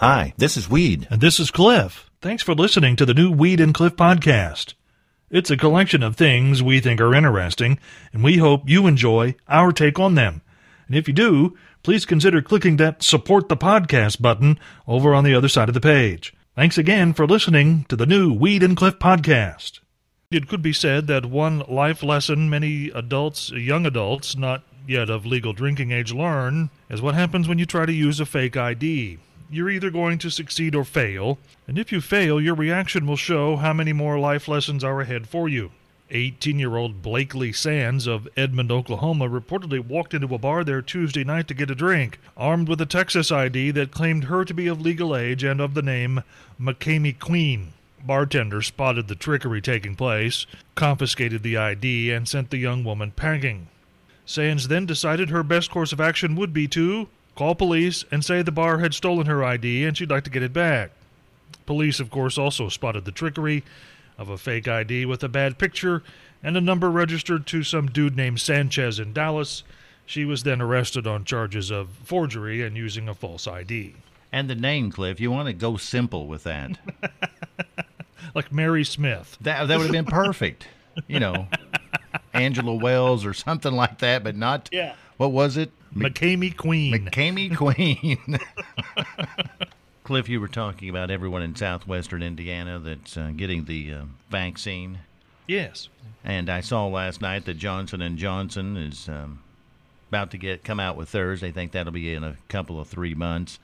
Hi, this is Weed. And this is Cliff. Thanks for listening to the new Weed and Cliff podcast. It's a collection of things we think are interesting, and we hope you enjoy our take on them. And if you do, please consider clicking that support the podcast button over on the other side of the page. Thanks again for listening to the new Weed and Cliff podcast. It could be said that one life lesson many adults, young adults, not yet of legal drinking age, learn is what happens when you try to use a fake ID. You're either going to succeed or fail, and if you fail, your reaction will show how many more life lessons are ahead for you. 18 year old Blakely Sands of Edmond, Oklahoma, reportedly walked into a bar there Tuesday night to get a drink, armed with a Texas ID that claimed her to be of legal age and of the name McCamey Queen. Bartender spotted the trickery taking place, confiscated the ID, and sent the young woman packing. Sands then decided her best course of action would be to call police and say the bar had stolen her ID and she'd like to get it back. Police, of course, also spotted the trickery of a fake ID with a bad picture and a number registered to some dude named Sanchez in Dallas. She was then arrested on charges of forgery and using a false ID. And the name, Cliff, you want to go simple with that. like Mary Smith. That, that would have been perfect. you know, Angela Wells or something like that, but not. Yeah. What was it? McCamey Queen. McCamey Queen. Cliff, you were talking about everyone in southwestern Indiana that's uh, getting the uh, vaccine. Yes. And I saw last night that Johnson and Johnson is um, about to get come out with theirs. They think that'll be in a couple of three months.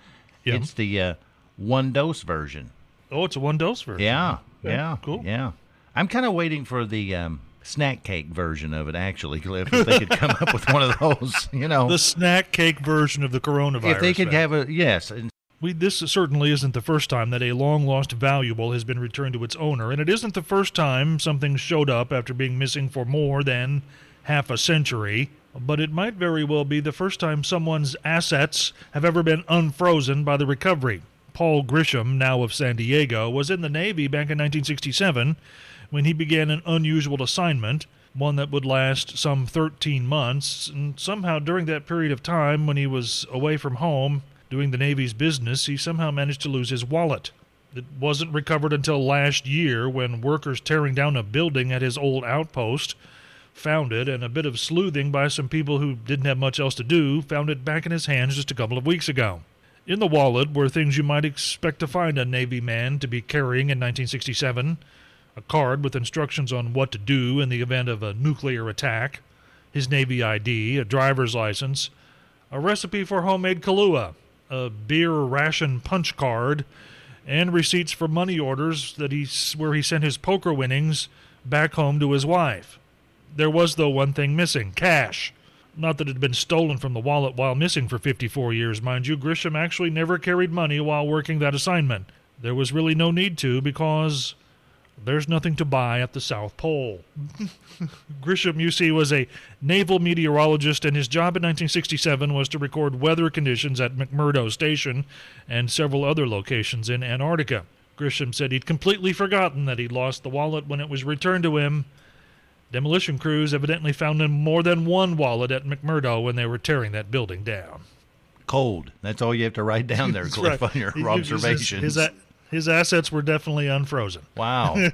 Yeah. It's the uh, one dose version. Oh, it's a one dose version. Yeah, Okay, yeah, cool. Yeah, I'm kind of waiting for the um, snack cake version of it. Actually, Cliff, if they could come up with one of those, you know, The snack cake version of the coronavirus. if they could have a yes, and We, this certainly isn't the first time that a long lost valuable has been returned to its owner, and it isn't the first time something showed up after being missing for more than half a century. But it might very well be the first time someone's assets have ever been unfrozen by the recovery. Paul Grisham, now of San Diego, was in the Navy back in 1967 when he began an unusual assignment, one that would last some 13 months. And somehow, during that period of time when he was away from home doing the Navy's business, he somehow managed to lose his wallet. It wasn't recovered until last year when workers tearing down a building at his old outpost found it, and a bit of sleuthing by some people who didn't have much else to do found it back in his hands just a couple of weeks ago. In the wallet were things you might expect to find a Navy man to be carrying in 1967 a card with instructions on what to do in the event of a nuclear attack, his Navy ID, a driver's license, a recipe for homemade Kahlua, a beer ration punch card, and receipts for money orders that he where he sent his poker winnings back home to his wife. There was though one thing missing: cash. Not that it had been stolen from the wallet while missing for 54 years, mind you. Grisham actually never carried money while working that assignment. There was really no need to because there's nothing to buy at the South Pole. Grisham, you see, was a naval meteorologist, and his job in 1967 was to record weather conditions at McMurdo Station and several other locations in Antarctica. Grisham said he'd completely forgotten that he'd lost the wallet when it was returned to him. Demolition crews evidently found him more than one wallet at McMurdo when they were tearing that building down. cold. That's all you have to write down there, Cliff, right. on your He- observations. His, his, his assets were definitely unfrozen. Wow.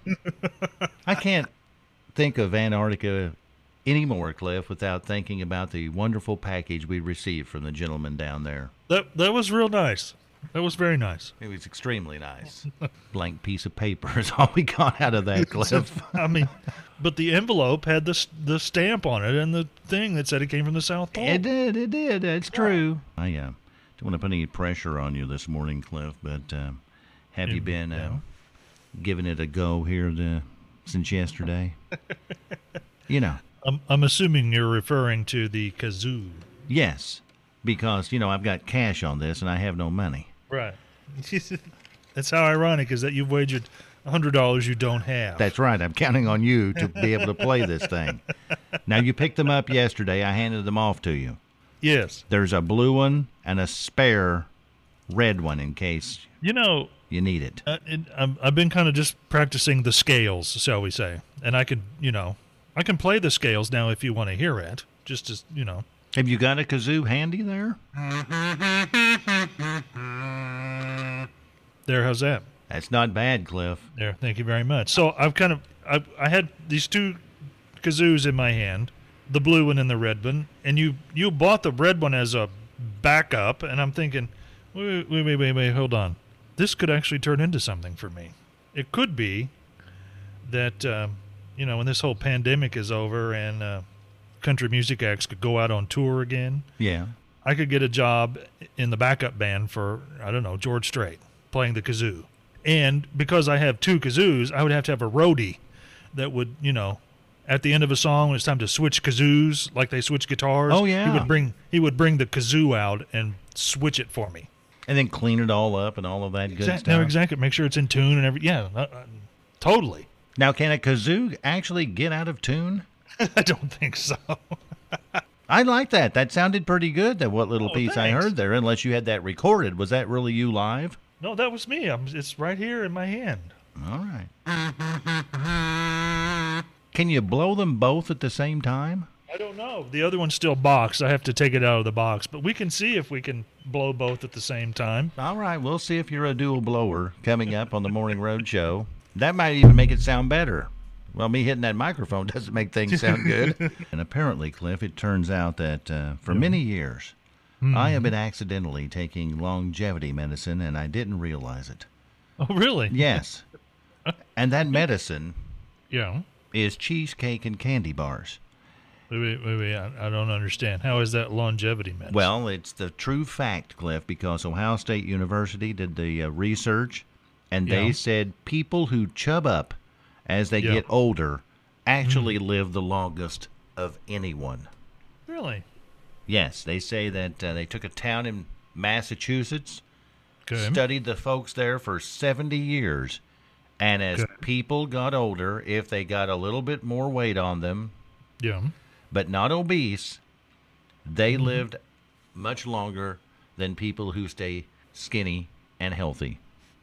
I can't think of Antarctica anymore, Cliff, without thinking about the wonderful package we received from the gentleman down there. That that was real nice. That was very nice. It was extremely nice. Blank piece of paper is all we got out of that, Cliff. I mean, but the envelope had the the stamp on it and the thing that said it came from the South Pole. It did. It did. It's true. I uh, don't want to put any pressure on you this morning, Cliff, but uh, have you been uh, giving it a go here the, since yesterday? you know, I'm I'm assuming you're referring to the kazoo. yes, because you know I've got cash on this and I have no money. Right. That's how ironic is that you've wagered hundred dollars you don't have. That's right. I'm counting on you to be able to play this thing. Now you picked them up yesterday. I handed them off to you. yes. There's a blue one and a spare red one in case You know, you need it. uh, it, I'm, I've been kind of just practicing the scales, shall we say, and I can, you know, I can play the scales now if you want to hear it. Just as you know, Have you got a kazoo handy there? There, how's that? That's not bad, Cliff. There, thank you very much. So I've kind of I, I had these two kazoos in my hand, the blue one and the red one, and you you bought the red one as a backup, and I'm thinking, wait wait wait wait, wait hold on, this could actually turn into something for me. It could be that um, you know when this whole pandemic is over and uh, country music acts could go out on tour again. Yeah. I could get a job in the backup band for I don't know George Strait playing the kazoo, and because I have two kazoos, I would have to have a roadie that would you know at the end of a song when it's time to switch kazoos like they switch guitars. Oh, yeah. he would bring he would bring the kazoo out and switch it for me. And then clean it all up and all of that good Exact- stuff. no, exactly. Make sure it's in tune and every yeah, uh, uh, totally. Now, can a kazoo actually get out of tune? I don't think so. I like that. That sounded pretty good. That what little Oh, piece I heard there. Unless you had that recorded, was that really you live? no, that was me. I'm, it's right here in my hand. All right. Can you blow them both at the same time? I don't know. The other one's still boxed. I have to take it out of the box, but we can see if we can blow both at the same time. All right, we'll see if you're a dual blower coming up on the Morning Road Show. That might even make it sound better. Well, me hitting that microphone doesn't make things sound good. and apparently, Cliff, it turns out that uh, for many years, I have been accidentally taking longevity medicine and I didn't realize it. Oh, really? Yes. and that medicine Yeah. is cheesecake and candy bars. Wait, wait, wait, wait. I, I don't understand. How is that longevity medicine? Well, it's the true fact, Cliff, because Ohio State University did the uh, research, and they said people who chub up as they Yeah. Mm. get older actually live the longest of anyone. really? Yes, they say that uh, they took a town in Massachusetts, Okay. studied the folks there for 70 years, and as Okay. people got older, if they got a little bit more weight on them, yeah. But not obese, they Mm-hmm. lived much longer than people who stay skinny and healthy,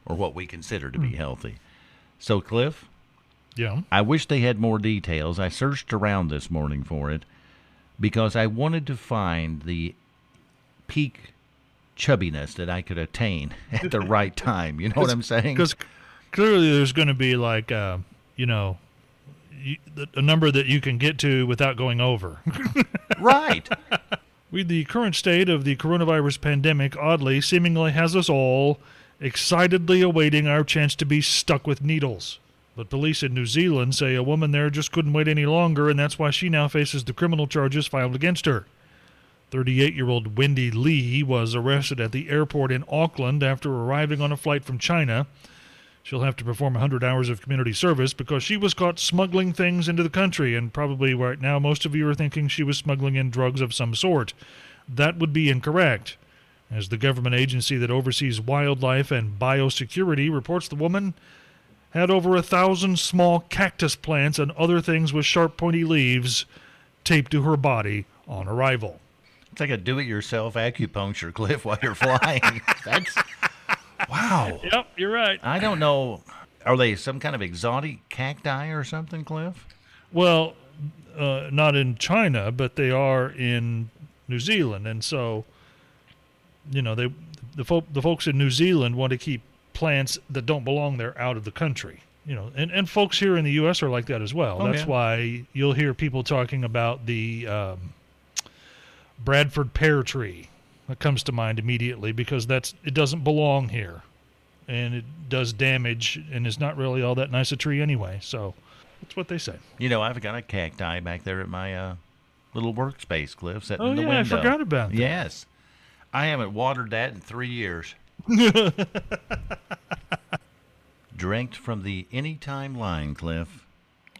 or what we consider to Hmm. be healthy. So, Cliff, Yeah. I wish they had more details. I searched around this morning for it because I wanted to find the peak chubbiness that I could attain at the right time. You know what I'm saying? Because clearly there's going to be like, uh, you know, a number that you can get to without going over. right. We, the current state of the coronavirus pandemic, oddly, seemingly has us all excitedly awaiting our chance to be stuck with needles. But police in New Zealand say a woman there just couldn't wait any longer, and that's why she now faces the criminal charges filed against her. 38 year old Wendy Lee was arrested at the airport in Auckland after arriving on a flight from China. She'll have to perform 100 hours of community service because she was caught smuggling things into the country, and probably right now most of you are thinking she was smuggling in drugs of some sort. That would be incorrect. As the government agency that oversees wildlife and biosecurity reports, the woman had over a thousand small cactus plants and other things with sharp, pointy leaves taped to her body on arrival. It's like a do-it-yourself acupuncture, Cliff, while you're flying. That's wow. Yep, you're right. I don't know. Are they some kind of exotic cacti or something, Cliff? Well, uh, not in China, but they are in New Zealand, and so you know they the folk the folks in New Zealand want to keep plants that don't belong there out of the country. You know, and, and folks here in the U.S. are like that as well. Oh, That's yeah. why you'll hear people talking about the um, Bradford pear tree. That comes to mind immediately because that's it doesn't belong here, and it does damage, and is not really all that nice a tree anyway. So that's what they say. You know, I've got a cacti back there at my uh, little workspace, Cliff, sitting Oh in the yeah, window. I forgot about that. Yes. I haven't watered that in three years. Drank from the anytime line, Cliff.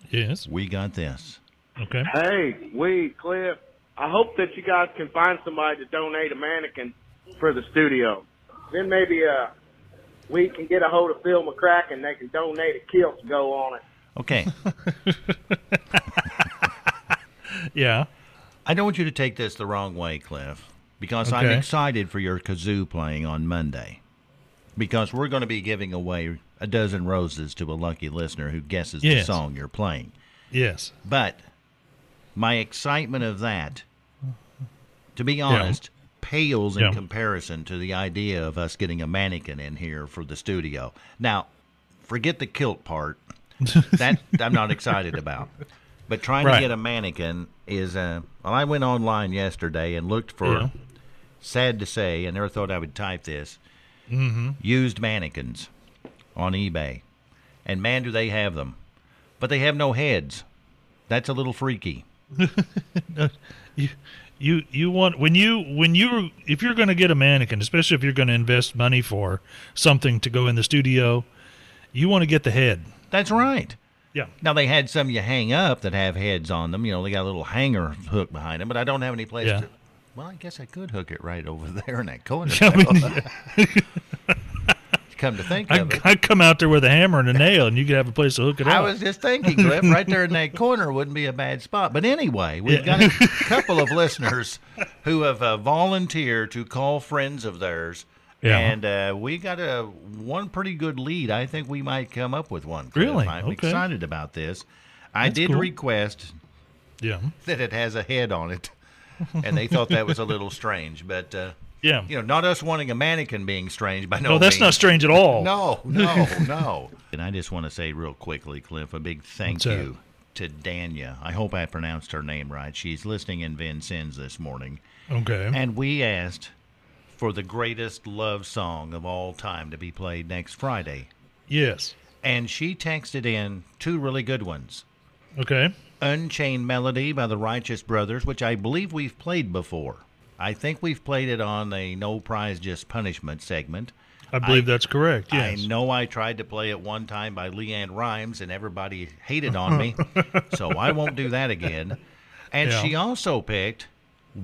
Yes. We got this. Okay. Hey, we, Cliff, I hope that you guys can find somebody to donate a mannequin for the studio. Then maybe uh, we can get a hold of Phil McCracken and they can donate a kilt to go on it. Okay. Yeah. I don't want you to take this the wrong way, Cliff, because I'm excited for your kazoo playing on Monday. Because we're going to be giving away a dozen roses to a lucky listener who guesses Yes. the song you're playing. Yes. But my excitement of that, to be honest, pales in Yeah. comparison to the idea of us getting a mannequin in here for the studio. Now, forget the kilt part. that I'm not excited about. But trying Right. to get a mannequin is uh well I went online yesterday and looked for Yeah. sad to say, I never thought I would type this. Mm-hmm. Used mannequins on eBay. And man do they have them. But they have no heads. That's a little freaky. you you you want when you when you if you're going to get a mannequin, especially if you're going to invest money for something to go in the studio, you want to get the head. That's right. Yeah. Now they had some you hang up that have heads on them. You know, they got a little hanger hook behind them, but I don't have any place Yeah. to. Well, I guess I could hook it right over there in that corner. I mean, Come to think I of it, I'd come out there with a hammer and a nail, and you could have a place to hook it I up. I was just thinking, Cliff, right there in that corner wouldn't be a bad spot. But anyway, we've Yeah. got a couple of listeners who have uh, volunteered to call friends of theirs. Yeah. And uh, we got a one pretty good lead. I think we might come up with one. Cliff. Really? I'm Okay. excited about this. I That's did cool. request yeah. that it has a head on it, and they thought that was a little strange. But uh, Yeah. you know, not us wanting a mannequin being strange by no no, that's means. not strange at all. No, no, no. And I just want to say real quickly, Cliff, a big thank What's that? you to Danya. I hope I pronounced her name right. She's listening in Vincennes this morning, Okay. and we asked for the greatest love song of all time to be played next Friday, yes. and she texted in two really good ones. Okay. Unchained Melody by the Righteous Brothers, which I believe we've played before. I think we've played it on a No Prize Just Punishment segment. I believe that's correct. Yes. I know I tried to play it one time by LeAnn Rimes and everybody hated on me, so I won't do that again. And Yeah. she also picked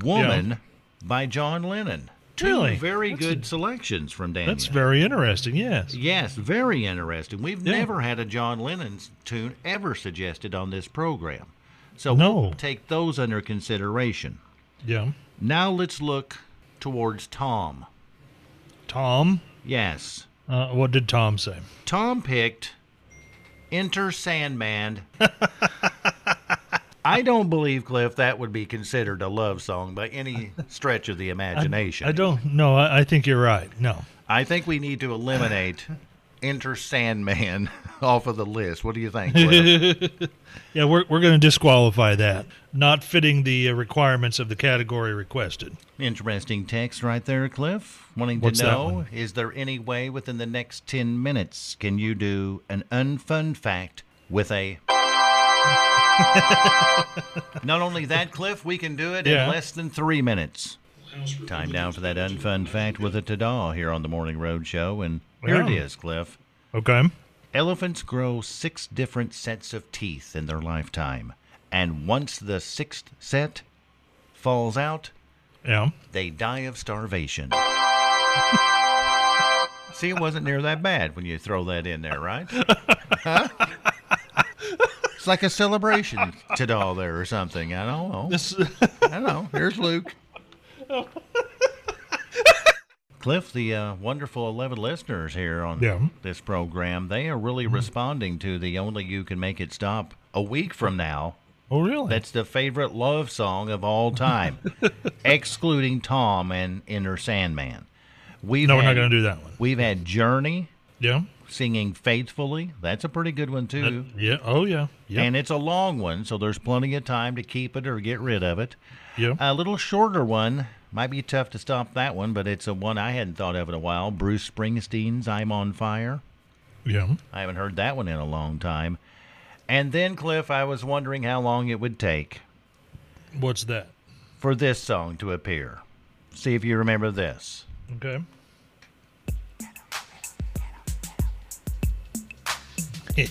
Woman by John Lennon. Two Really? very That's a- good selections from Daniel. That's very interesting. Yes. Yes, very interesting. We've Yeah. never had a John Lennon tune ever suggested on this program. So No. we'll take those under consideration. Yeah. Now let's look towards Tom. Tom. Yes. Uh, what did Tom say? Tom picked Enter Sandman. I don't believe, Cliff, that would be considered a love song by any stretch of the imagination. I don't. No, I, I think you're right. No. I think we need to eliminate Enter Sandman off of the list. What do you think, Yeah, we're we're going to disqualify that. Not fitting the uh, requirements of the category requested. Interesting text right there, Cliff. Wanting What's to know is there any way within the next 10 minutes can you do an unfun fact with a. Not only that, Cliff, we can do it Yeah. in less than three minutes. Time now for that unfun fact with a ta here on the Morning Road Show. And here it Yeah. is, Cliff. Okay. Elephants grow six different sets of teeth in their lifetime. And once the sixth set falls out, Yeah. they die of starvation. See, it wasn't near that bad when you throw that in there, right? Huh? It's like a celebration to doll there or something. I don't know. This. I don't know. Here's Luke. Cliff, the uh, wonderful 11 listeners here on Yeah. this program, they are really responding to the Only You Can Make It Stop a week from now. oh, really? That's the favorite love song of all time, excluding Tom and Enter Sandman. We've no, we're not going to do that one. We've had Journey Yeah. singing Faithfully. That's a pretty good one, too. Yeah. Oh, yeah. Yeah. And it's a long one, so there's plenty of time to keep it or get rid of it. yeah. A little shorter one might be tough to stop that one, but it's a one I hadn't thought of in a while. Bruce Springsteen's I'm on Fire. yeah. I haven't heard that one in a long time. And then, Cliff, I was wondering how long it would take What's that? for this song to appear. See if you remember this. Okay.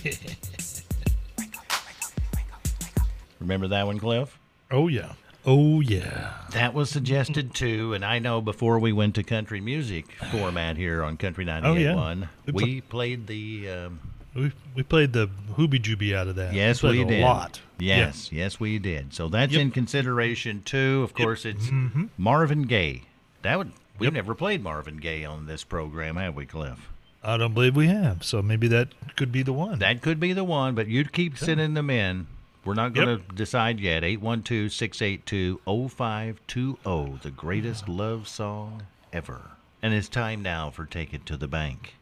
Remember that one, Cliff? oh, yeah. Oh, yeah. That was suggested too, and I know before we went to country music format here on Country 98.1, Oh, yeah. We we played the. Um, We we played the hoobie jooby out of that. yes, played we did. a lot. Yes, yes, we did. So that's Yep. in consideration too. Of course, it's Marvin Gaye. That would we've Yep. never played Marvin Gaye on this program, have we, Cliff? I don't believe we have. So maybe that could be the one. That could be the one, but you'd keep sending them in. We're not going Yep. to decide yet. 812 682 0520, the greatest love song ever. And it's time now for Take It to the Bank.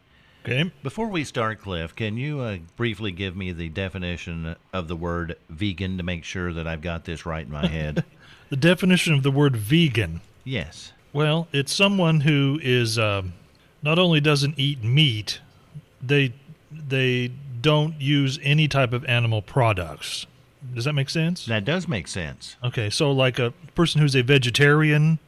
Okay. Before we start, Cliff, can you uh, briefly give me the definition of the word vegan to make sure that I've got this right in my head? The definition of the word vegan. yes. Well, it's someone who is um, not only doesn't eat meat, they they don't use any type of animal products. Does that make sense? That does make sense. Okay, so like a person who's a vegetarian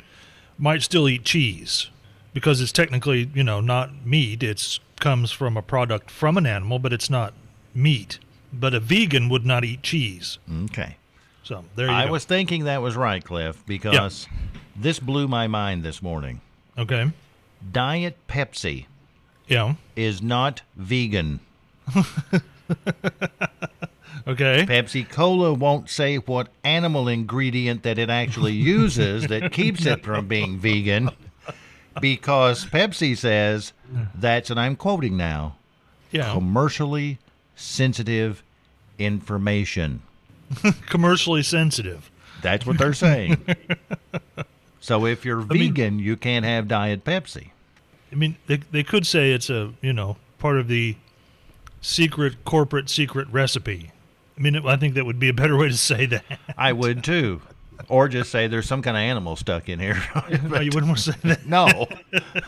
might still eat cheese because it's technically, you know, not meat. It's comes from a product from an animal, but it's not meat. But a vegan would not eat cheese. Okay. So there you I go. was thinking that was right, Cliff, because this blew my mind this morning. okay. Diet Pepsi Yeah. is not vegan. Okay. Pepsi Cola won't say what animal ingredient that it actually uses that keeps it from being vegan because Pepsi says that's, and I'm quoting now, Yeah. commercially sensitive information. Commercially sensitive. That's what they're saying. so if you're mean- vegan, you can't have Diet Pepsi. I mean, they they could say it's a you know part of the secret corporate secret recipe. I mean, I think that would be a better way to say that. I would too. Or just say there's some kind of animal stuck in here. Oh, you wouldn't want to say that. no.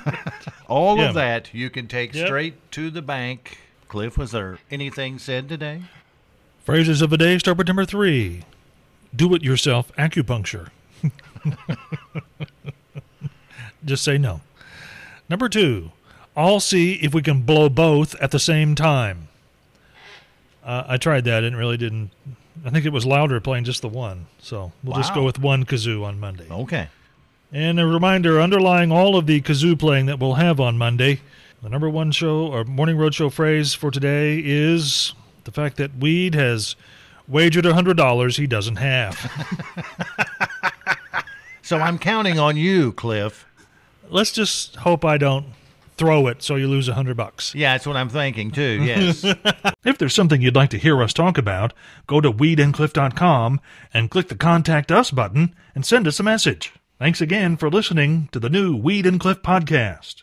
All Yeah. of that you can take Yep. straight to the bank. Cliff, was there anything said today? Phrases of the day start with number three. Do it yourself acupuncture. Just say no. Number two. I'll see if we can blow both at the same time. Uh, I tried that and really didn't. I think it was louder playing just the one. So we'll just go with one kazoo on Monday. Okay. And a reminder underlying all of the kazoo playing that we'll have on Monday, the number one show or morning roadshow phrase for today is the fact that Weed has wagered a $100 he doesn't have. So I'm counting on you, Cliff. Let's just hope I don't throw it so you lose a 100 bucks. Yeah, that's what I'm thinking too. Yes. If there's something you'd like to hear us talk about, go to weedandcliff.com and click the Contact Us button and send us a message. Thanks again for listening to the new Weed and Cliff podcast.